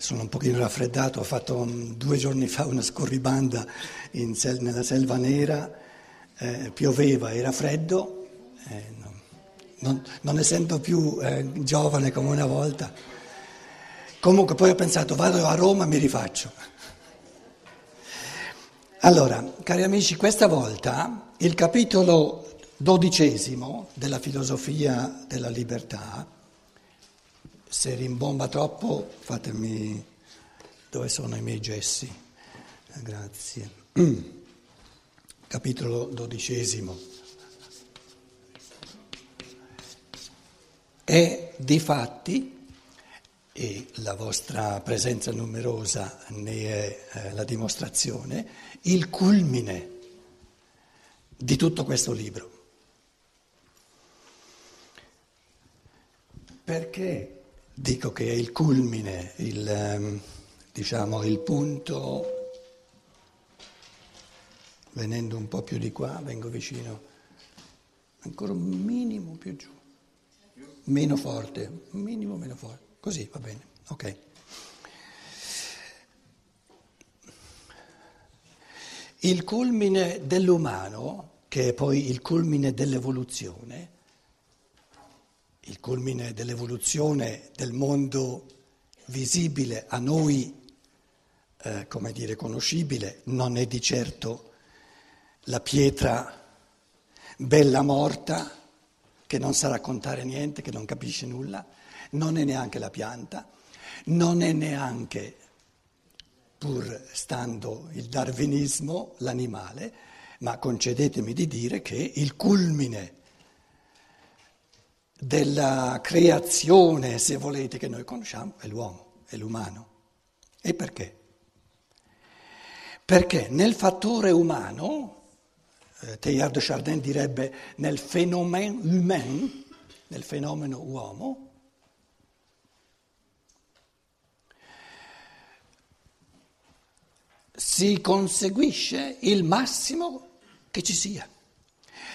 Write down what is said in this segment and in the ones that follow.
sono un pochino raffreddato, ho fatto due giorni fa una scorribanda sel- nella selva nera, eh, pioveva, era freddo, eh, non, non, essendo più eh, giovane come una volta. Comunque poi ho pensato vado a Roma e mi rifaccio. Allora, cari amici, questa volta il capitolo dodicesimo della filosofia della libertà, se rimbomba troppo fatemi dove sono i miei gessi. Grazie. Capitolo dodicesimo. È di fatti e la vostra presenza numerosa ne è eh, la dimostrazione, il culmine di tutto questo libro. Perché dico che è il culmine, il, ehm, diciamo, il punto, venendo un po' più di qua, vengo vicino, ancora un minimo più giù, meno forte, un minimo meno forte. Così va bene, ok. Il culmine dell'umano, che è poi il culmine dell'evoluzione, il culmine dell'evoluzione del mondo visibile a noi, eh, come dire, conoscibile, non è di certo la pietra bella morta che non sa raccontare niente, che non capisce nulla non è neanche la pianta, non è neanche, pur stando il darwinismo, l'animale, ma concedetemi di dire che il culmine della creazione, se volete, che noi conosciamo è l'uomo, è l'umano. E perché? Perché nel fattore umano, eh, Teilhard de Chardin direbbe nel fenomeno humain, nel fenomeno uomo, si conseguisce il massimo che ci sia.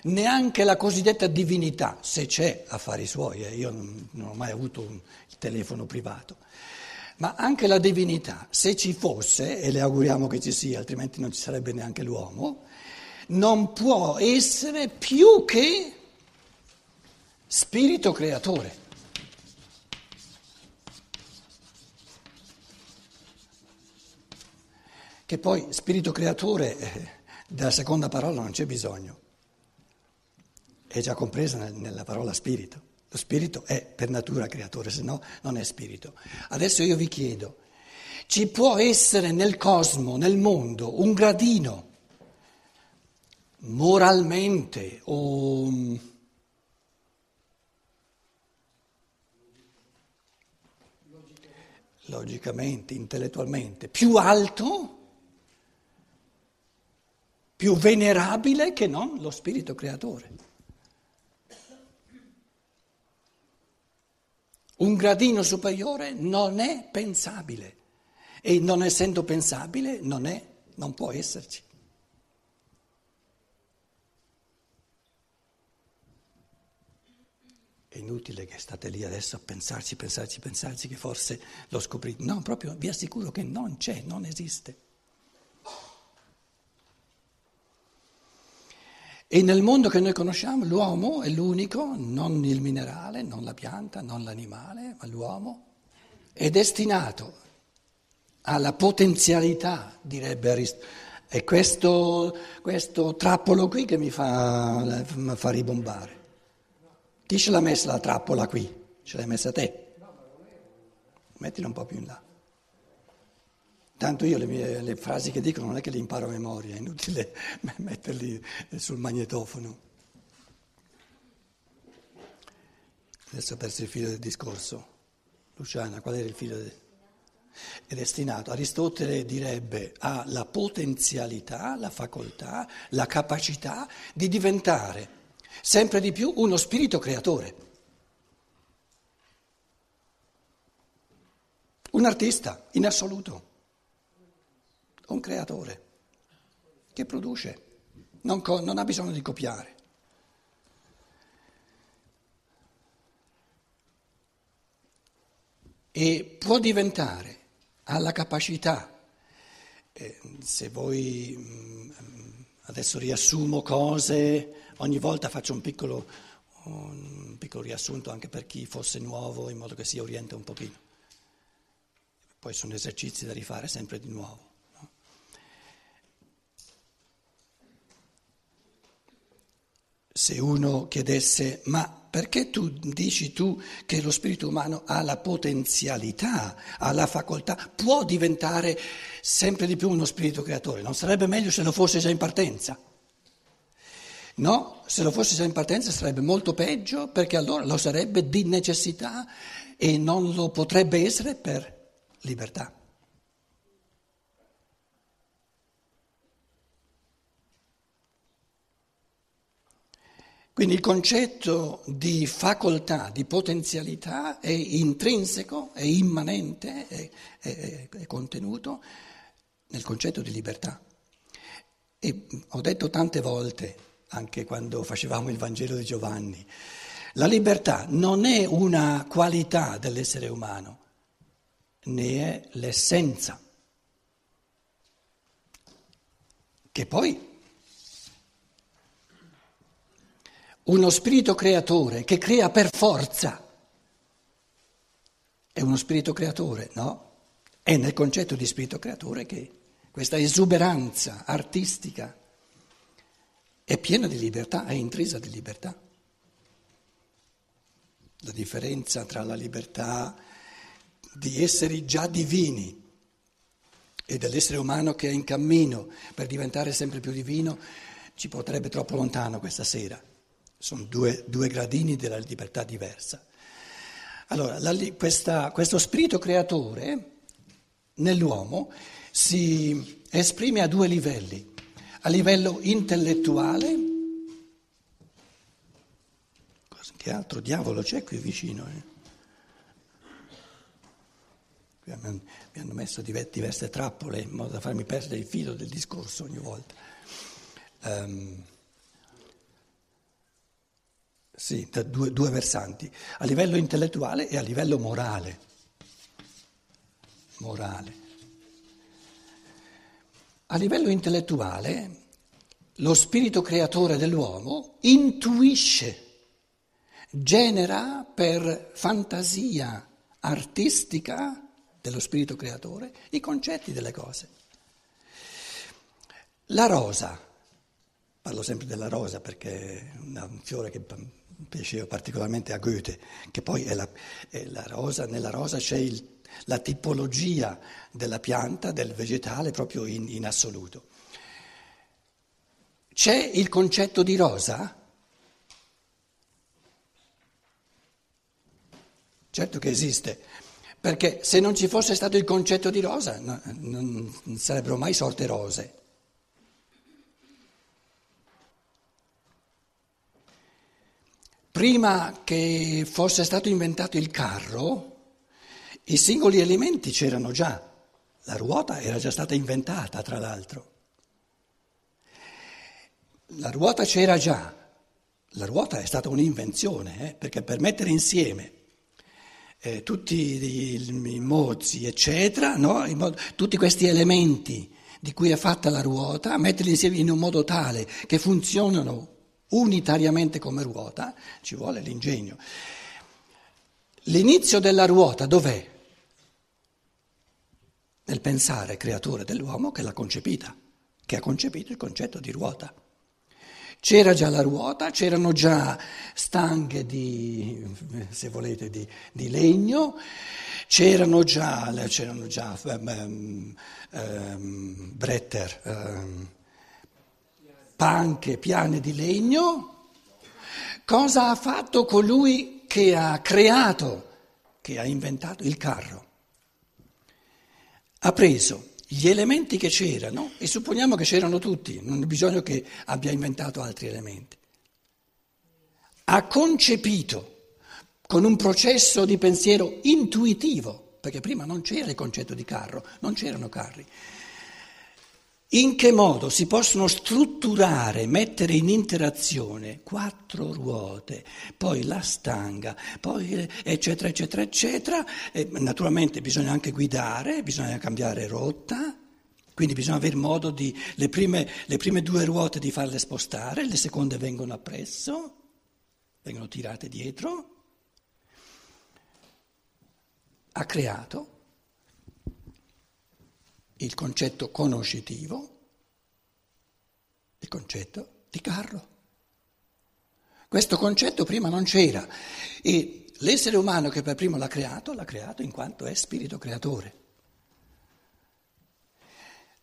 Neanche la cosiddetta divinità, se c'è, affari suoi, eh, io non, non, ho mai avuto un, il telefono privato, ma anche la divinità, se ci fosse, e le auguriamo che ci sia, altrimenti non ci sarebbe neanche l'uomo, non può essere più che spirito creatore. che poi spirito creatore eh, della seconda parola non c'è bisogno, è già compresa nella parola spirito. Lo spirito è per natura creatore, se no non è spirito. Adesso io vi chiedo, ci può essere nel cosmo, nel mondo, un gradino moralmente o logicamente, intellettualmente più alto più venerabile che non lo spirito creatore. Un gradino superiore non è pensabile e non essendo pensabile non, è, non può esserci. È inutile che state lì adesso a pensarci, pensarci, pensarci che forse lo scoprite. No, proprio vi assicuro che non c'è, non esiste. E nel mondo che noi conosciamo l'uomo è l'unico, non il minerale, non la pianta, non l'animale, ma l'uomo è destinato alla potenzialità, direbbe Aristotele. È questo, questo, trappolo qui che mi fa, mi fa ribombare. Chi ce l'ha messa la trappola qui? Ce l'hai messa te? Mettila un po' più in là. Tanto io le, mie, le frasi che dico non è che le imparo a memoria, è inutile metterli sul magnetofono. Adesso ho perso il filo del discorso. Luciana, qual era il filo del... È destinato, Aristotele direbbe, ha la potenzialità, la facoltà, la capacità di diventare sempre di più uno spirito creatore. Un artista, in assoluto un creatore che produce, non, co- non ha bisogno di copiare. E può diventare ha la capacità, eh, se voi mm, adesso riassumo cose, ogni volta faccio un piccolo, un piccolo riassunto anche per chi fosse nuovo in modo che si orienta un pochino. Poi sono esercizi da rifare sempre di nuovo. Se uno chiedesse, ma perché tu dici tu che lo spirito umano ha la potenzialità, ha la facoltà, può diventare sempre di più uno spirito creatore? Non sarebbe meglio se lo fosse già in partenza? No, se lo fosse già in partenza sarebbe molto peggio perché allora lo sarebbe di necessità e non lo potrebbe essere per libertà. Quindi il concetto di facoltà, di potenzialità è intrinseco, è immanente, è, è, è contenuto nel concetto di libertà. E ho detto tante volte, anche quando facevamo il Vangelo di Giovanni, la libertà non è una qualità dell'essere umano, ne è l'essenza, che poi uno spirito creatore che crea per forza. È uno spirito creatore, no? È nel concetto di spirito creatore che questa esuberanza artistica è piena di libertà, è intrisa di libertà. La differenza tra la libertà di esseri già divini e dell'essere umano che è in cammino per diventare sempre più divino ci porterebbe troppo lontano questa sera. Sono due, due gradini della libertà diversa. Allora, la, questa, questo spirito creatore nell'uomo si esprime a due livelli. A livello intellettuale, che altro diavolo c'è qui vicino? Eh? mi hanno messo diverse trappole in modo da farmi perdere il filo del discorso ogni volta. Um, sì, da due, due versanti, a livello intellettuale e a livello morale. Morale. A livello intellettuale, lo spirito creatore dell'uomo intuisce, genera per fantasia artistica dello spirito creatore i concetti delle cose. La rosa, parlo sempre della rosa perché è un fiore che piaceva particolarmente a Goethe, che poi è la, è la rosa, nella rosa c'è il, la tipologia della pianta, del vegetale proprio in, in assoluto. C'è il concetto di rosa? Certo che esiste, perché se non ci fosse stato il concetto di rosa no, non sarebbero mai sorte rose. Prima che fosse stato inventato il carro, i singoli elementi c'erano già, la ruota era già stata inventata, tra l'altro. La ruota c'era già, la ruota è stata un'invenzione, eh, perché per mettere insieme eh, tutti i, i mozzi, eccetera, no? modo, tutti questi elementi di cui è fatta la ruota, metterli insieme in un modo tale che funzionano unitariamente come ruota, ci vuole l'ingegno. L'inizio della ruota dov'è? Nel pensare creatore dell'uomo che l'ha concepita, che ha concepito il concetto di ruota. C'era già la ruota, c'erano già stanghe di, se volete, di, di legno, c'erano già, c'erano già um, um, bretter, um, panche piane di legno, cosa ha fatto colui che ha creato, che ha inventato il carro? Ha preso gli elementi che c'erano e supponiamo che c'erano tutti, non è bisogno che abbia inventato altri elementi. Ha concepito con un processo di pensiero intuitivo, perché prima non c'era il concetto di carro, non c'erano carri in che modo si possono strutturare, mettere in interazione quattro ruote, poi la stanga, poi eccetera, eccetera, eccetera. E naturalmente bisogna anche guidare, bisogna cambiare rotta, quindi bisogna avere modo di le prime, le prime due ruote di farle spostare, le seconde vengono appresso, vengono tirate dietro. Ha creato il concetto conoscitivo, il concetto di carro. Questo concetto prima non c'era e l'essere umano che per primo l'ha creato, l'ha creato in quanto è spirito creatore.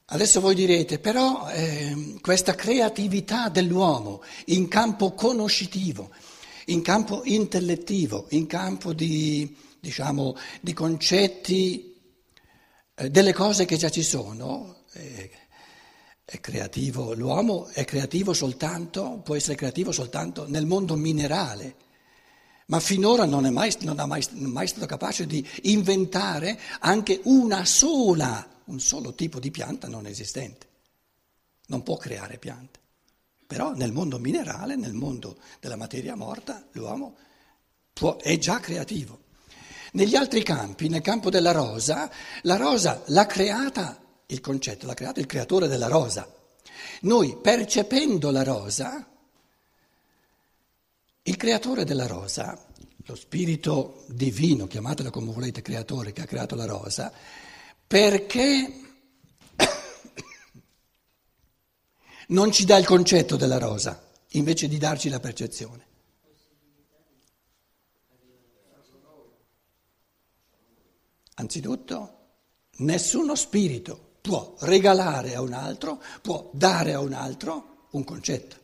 Adesso voi direte, però eh, questa creatività dell'uomo in campo conoscitivo, in campo intellettivo, in campo di, diciamo, di concetti delle cose che già ci sono, è, è creativo, l'uomo è creativo soltanto, può essere creativo soltanto nel mondo minerale, ma finora non è mai, non è mai, mai stato capace di inventare anche una sola, un solo tipo di pianta non esistente. Non può creare piante. Però nel mondo minerale, nel mondo della materia morta, l'uomo può, è già creativo. Negli altri campi, nel campo della rosa, la rosa l'ha creata il concetto, l'ha creato il creatore della rosa. Noi percependo la rosa, il creatore della rosa, lo spirito divino, chiamatelo come volete, creatore che ha creato la rosa, perché non ci dà il concetto della rosa invece di darci la percezione. Anzitutto, nessuno spirito può regalare a un altro, può dare a un altro un concetto.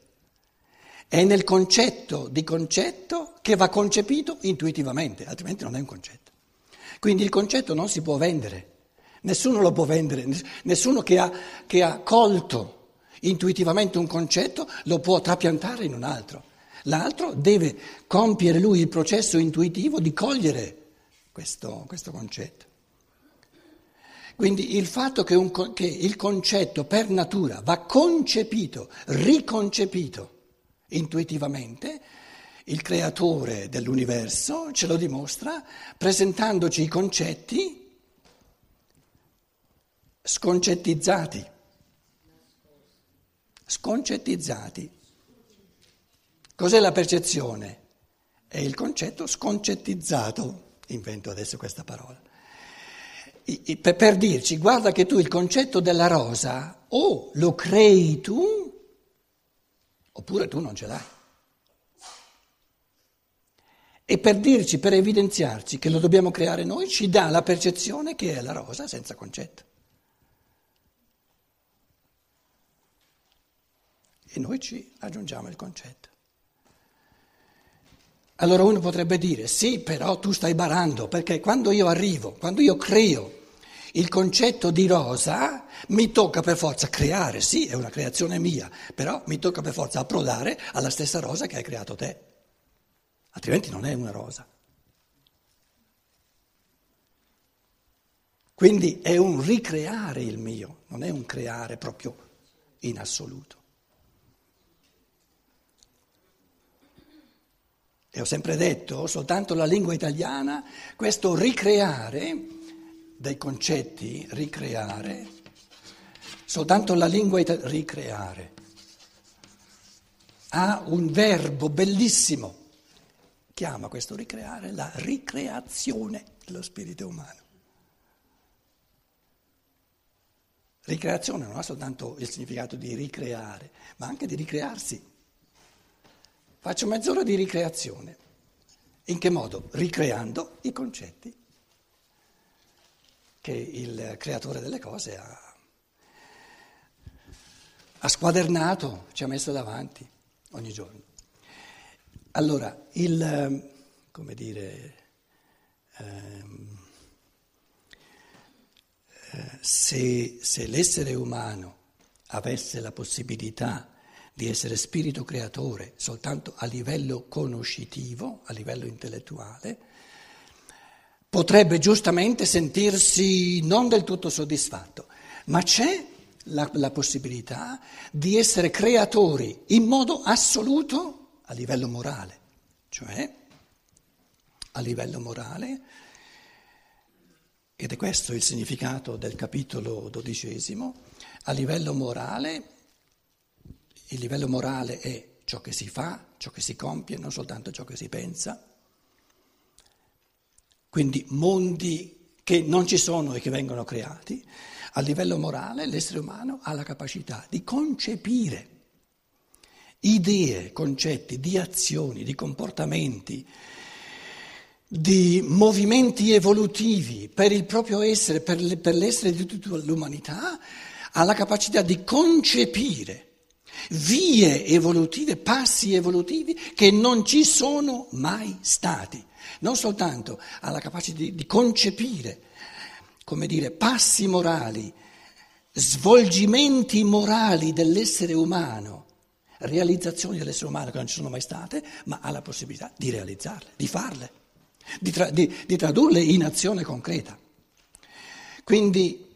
È nel concetto di concetto che va concepito intuitivamente, altrimenti non è un concetto. Quindi il concetto non si può vendere, nessuno lo può vendere, nessuno che ha, che ha colto intuitivamente un concetto lo può trapiantare in un altro. L'altro deve compiere lui il processo intuitivo di cogliere questo, questo concetto. Quindi il fatto che, un, che, il concetto per natura va concepito, riconcepito intuitivamente, il creatore dell'universo ce lo dimostra presentandoci i concetti sconcettizzati. Sconcettizzati. Cos'è la percezione? È il concetto sconcettizzato invento adesso questa parola, per dirci guarda che tu il concetto della rosa o lo crei tu oppure tu non ce l'hai. E per dirci, per evidenziarci che lo dobbiamo creare noi, ci dà la percezione che è la rosa senza concetto. E noi ci aggiungiamo il concetto. Allora uno potrebbe dire, sì, però tu stai barando, perché quando io arrivo, quando io creo il concetto di rosa, mi tocca per forza creare, sì, è una creazione mia, però mi tocca per forza approdare alla stessa rosa che hai creato te, altrimenti non è una rosa. Quindi è un ricreare il mio, non è un creare proprio in assoluto. E ho sempre detto, soltanto la lingua italiana, questo ricreare dei concetti, ricreare, soltanto la lingua italiana, ricreare, ha un verbo bellissimo, chiama questo ricreare la ricreazione dello spirito umano. Ricreazione non ha soltanto il significato di ricreare, ma anche di ricrearsi. Faccio mezz'ora di ricreazione. In che modo? Ricreando i concetti che il creatore delle cose ha, ha squadernato, ci ha messo davanti ogni giorno. Allora, il, come dire, ehm, eh, se, se l'essere umano avesse la possibilità di essere spirito creatore soltanto a livello conoscitivo, a livello intellettuale, potrebbe giustamente sentirsi non del tutto soddisfatto, ma c'è la, la possibilità di essere creatori in modo assoluto a livello morale, cioè a livello morale, ed è questo il significato del capitolo dodicesimo, a livello morale, il livello morale è ciò che si fa, ciò che si compie, non soltanto ciò che si pensa, quindi mondi che non ci sono e che vengono creati, a livello morale l'essere umano ha la capacità di concepire idee, concetti, di azioni, di comportamenti, di movimenti evolutivi per il proprio essere, per, l'essere di tutta l'umanità, ha la capacità di concepire vie evolutive, passi evolutivi che non ci sono mai stati. Non soltanto ha la capacità di, di concepire, come dire, passi morali, svolgimenti morali dell'essere umano, realizzazioni dell'essere umano che non ci sono mai state, ma ha la possibilità di realizzarle, di farle, di, tra, di, di tradurle in azione concreta. Quindi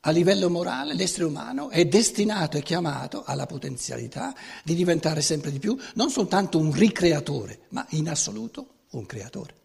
a livello morale l'essere umano è destinato e chiamato alla potenzialità di diventare sempre di più non soltanto un ricreatore, ma in assoluto un creatore.